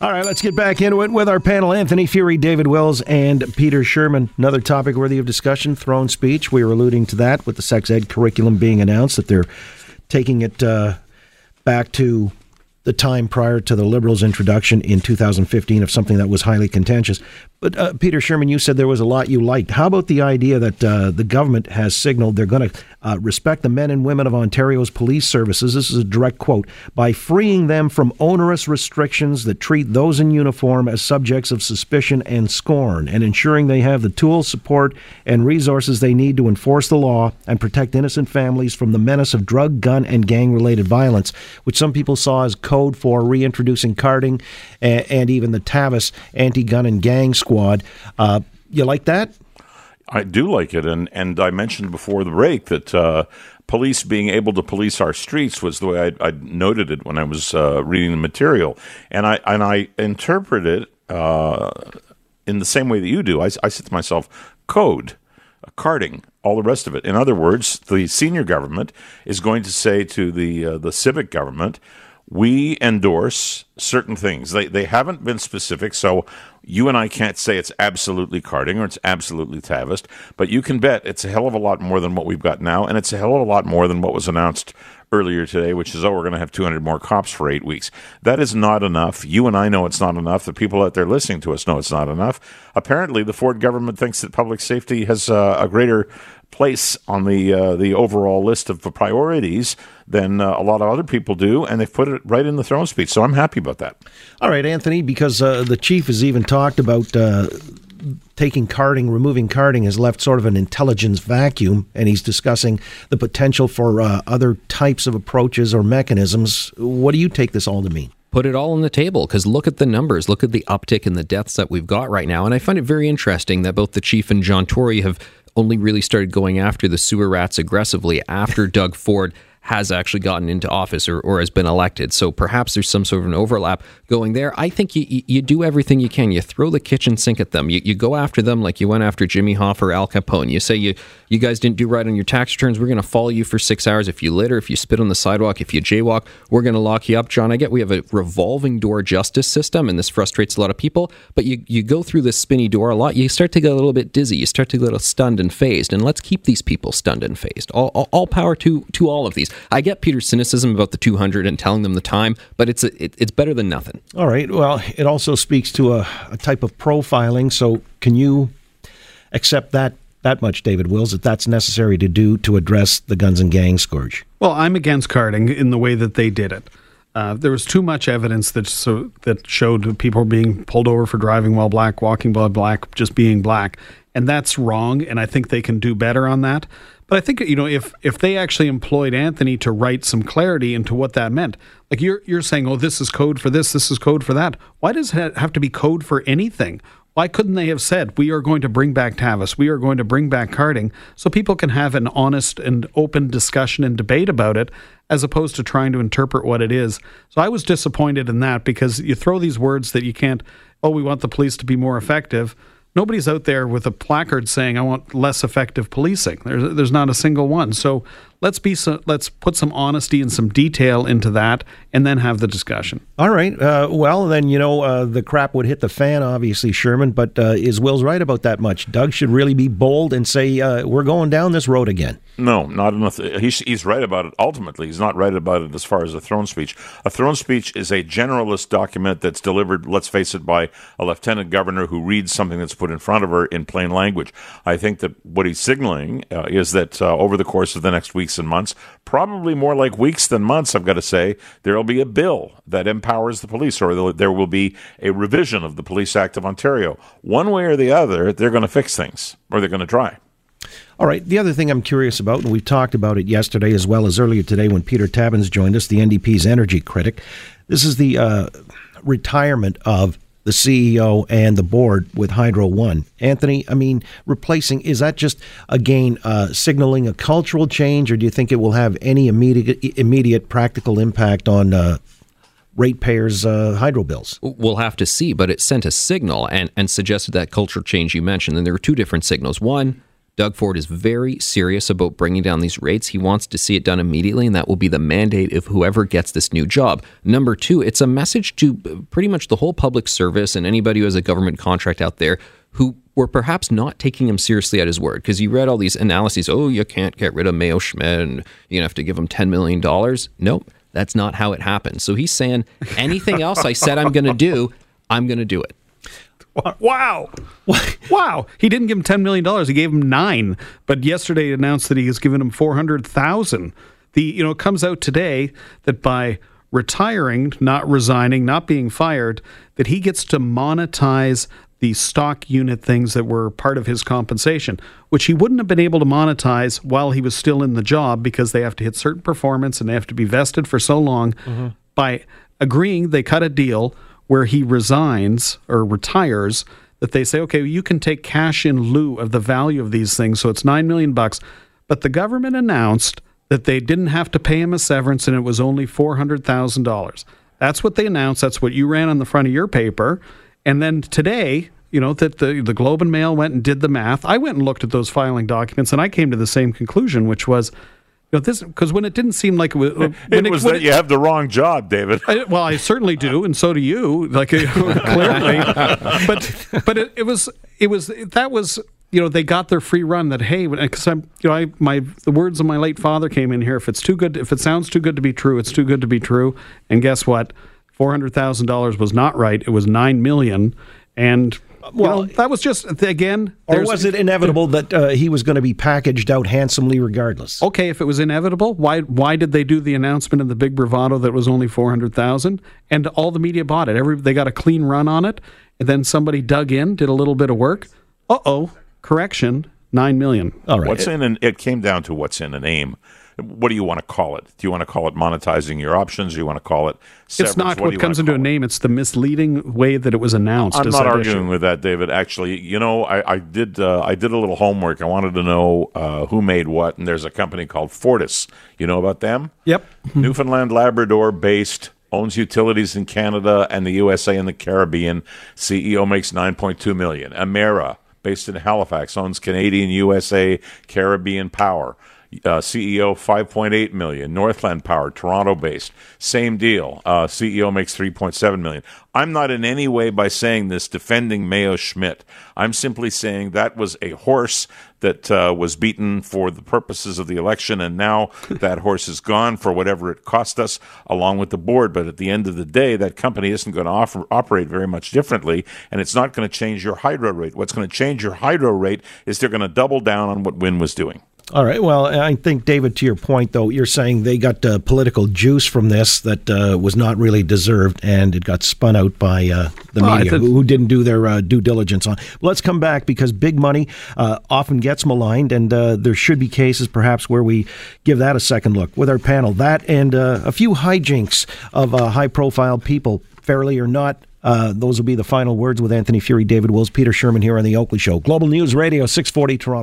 All right, let's get back into it with our panel Anthony Furey, David Wills, and Peter Shurman. Another topic worthy of discussion throne speech. We were alluding to that with the sex ed curriculum being announced, that they're taking it uh, back to the time prior to the Liberals' introduction in 2015 of something that was highly contentious. But uh, Peter Shurman, you said there was a lot you liked. How about the idea that uh, the government has signaled they're going to uh, respect the men and women of Ontario's police services? This is a direct quote by freeing them from onerous restrictions that treat those in uniform as subjects of suspicion and scorn, and ensuring they have the tools, support, and resources they need to enforce the law and protect innocent families from the menace of drug, gun, and gang-related violence, which some people saw as code for reintroducing carding and, and even the Tavis anti-gun and gang squad. Uh, you like that? I do like it, and and I mentioned before the break that uh, police being able to police our streets was the way I, I noted it when I was uh, reading the material, and I and I interpret it uh, in the same way that you do. I, I said to myself, code, carding, all the rest of it. In other words, the senior government is going to say to the uh, the civic government we endorse certain things. They they haven't been specific, so you and I can't say it's absolutely carding or it's absolutely Tavis, but you can bet it's a hell of a lot more than what we've got now, and it's a hell of a lot more than what was announced earlier today, which is, oh, we're going to have 200 more cops for eight weeks. That is not enough. You and I know it's not enough. The people out there listening to us know it's not enough. Apparently, the Ford government thinks that public safety has uh, a greater place on the uh, the overall list of priorities than uh, a lot of other people do, and they've put it right in the throne speech. So I'm happy about that. All right, Anthony, because uh, the chief has even talked about uh, taking carding, removing carding has left sort of an intelligence vacuum, and he's discussing the potential for uh, other types of approaches or mechanisms. What do you take this all to mean? put it all on the table because look at the numbers, look at the uptick in the deaths that we've got right now. And I find it very interesting that both the chief and John Tory have only really started going after the sewer rats aggressively after Doug Ford has actually gotten into office or, or has been elected. So perhaps there's some sort of an overlap going there. I think you, you do everything you can. You throw the kitchen sink at them. You, you go after them like you went after Jimmy Hoffa, or Al Capone. You say you, you guys didn't do right on your tax returns. We're going to follow you for six hours. If you litter, if you spit on the sidewalk, if you jaywalk, we're going to lock you up. John, I get we have a revolving door justice system, and this frustrates a lot of people. But you, you go through this spinny door a lot. You start to get a little bit dizzy. You start to get a little stunned and phased. And let's keep these people stunned and phased. All, all, all power to to all of these. I get Peter's cynicism about the 200 and telling them the time, but it's a, it, it's better than nothing. All right. Well, it also speaks to a, a type of profiling. So, can you accept that that much, David Wills, that that's necessary to do to address the guns and gang scourge? Well, I'm against carding in the way that they did it. Uh, there was too much evidence that so that showed people being pulled over for driving while black, walking while black, just being black, and that's wrong. And I think they can do better on that. But I think you know if if they actually employed Anthony to write some clarity into what that meant, like you're you're saying, oh, this is code for this, this is code for that. Why does it have to be code for anything? Why couldn't they have said, we are going to bring back Tavis, we are going to bring back carding, so people can have an honest and open discussion and debate about it, as opposed to trying to interpret what it is. So I was disappointed in that because you throw these words that you can't, oh, we want the police to be more effective nobody's out there with a placard saying I want less effective policing. There's there's not a single one. So let's be so, let's put some honesty and some detail into that, and then have the discussion. All right. Uh, well, then you know uh, the crap would hit the fan, obviously, Shurman. But uh, is Will's right about that much? Doug should really be bold and say uh, we're going down this road again. No, not enough. He's, he's right about it. Ultimately, he's not right about it as far as a throne speech. A throne speech is a generalist document that's delivered. Let's face it, by a lieutenant governor who reads something that's put in front of her in plain language. I think that what he's signaling uh, is that uh, over the course of the next week weeks and months, probably more like weeks than months, I've got to say, there will be a bill that empowers the police, or there will be a revision of the Police Act of Ontario. One way or the other, they're going to fix things, or they're going to try. All right. The other thing I'm curious about, and we talked about it yesterday as well as earlier today when Peter Tabuns joined us, the NDP's energy critic. This is the uh, retirement of the CEO and the board with Hydro One. Anthony, I mean, replacing is that just again uh, signaling a cultural change, or do you think it will have any immediate immediate practical impact on? Uh, ratepayers' uh, hydro bills. We'll have to see, but it sent a signal and, and suggested that cultural change you mentioned. And there were two different signals. One, Doug Ford is very serious about bringing down these rates. He wants to see it done immediately, and that will be the mandate of whoever gets this new job. Number two, it's a message to pretty much the whole public service and anybody who has a government contract out there who were perhaps not taking him seriously at his word because you read all these analyses. Oh, you can't get rid of Mayo Schmidt and you have to give him $10 million. Nope, that's not how it happened. So he's saying anything else I said I'm going to do, I'm going to do it. Wow. wow. He didn't give him $10 million. He gave him nine. But yesterday he announced that he has given him 400000 The You know, it comes out today that by retiring, not resigning, not being fired, that he gets to monetize the stock unit things that were part of his compensation, which he wouldn't have been able to monetize while he was still in the job because they have to hit certain performance and they have to be vested for so long. Mm-hmm. By agreeing, they cut a deal where he resigns or retires that they say, okay, well, you can take cash in lieu of the value of these things. So it's nine million bucks. But the government announced that they didn't have to pay him a severance and it was only four hundred thousand dollars. That's what they announced. That's what you ran on the front of your paper. And then today, you know, that the, the Globe and Mail went and did the math. I went and looked at those filing documents and I came to the same conclusion, which was you know, this because when it didn't seem like it was, it, it was that it, you have the wrong job, David. I, well, I certainly do, and so do you. Like clearly, but but it, it, was it was that was you know they got their free run. That hey, because I'm you know I my the words of my late father came in here. If it's too good, if it sounds too good to be true, it's too good to be true. And guess what? Four hundred thousand dollars was not right. It was nine million, and well, know, that was just again. Or was it inevitable that uh, he was going to be packaged out handsomely, regardless? Okay, if it was inevitable, why why did they do the announcement in the big bravado that was only four hundred thousand, and all the media bought it? Every they got a clean run on it, and then somebody dug in, did a little bit of work. Uh oh, correction, nine million. All right, what's in? An, it came down to what's in a name what do you want to call it? Do you want to call it monetizing your options? Do you want to call it? Severance? It's not what, what comes into a name. It's the misleading way that it was announced. I'm not arguing issue. with that, David. Actually, you know, I, I did uh, I did a little homework. I wanted to know uh, who made what, and there's a company called Fortis. You know about them? Yep. Newfoundland, Labrador based owns utilities in Canada and the USA and the Caribbean. CEO makes 9.2 million. Emera, based in Halifax, owns Canadian, USA, Caribbean power uh, CEO 5.8 million. Northland Power, Toronto based, same deal. Uh, CEO makes 3.7 million. I'm not in any way by saying this defending Mayo Schmidt. I'm simply saying that was a horse that uh, was beaten for the purposes of the election, and now that horse is gone for whatever it cost us, along with the board. But at the end of the day, that company isn't going to offer, operate very much differently, and it's not going to change your hydro rate. What's going to change your hydro rate is they're going to double down on what Wynne was doing. All right. Well, I think, David, to your point, though, you're saying they got uh, political juice from this that uh, was not really deserved, and it got spun out by uh, the media who, who, didn't do their uh, due diligence on. let's come back because big money uh, often gets maligned, and uh, there should be cases perhaps where we give that a second look with our panel. That and a few hijinks of high profile people, fairly or not, uh, those will be the final words with Anthony Furey, David Wills, Peter Shurman here on the Oakley Show. Global News Radio, 640 Toronto.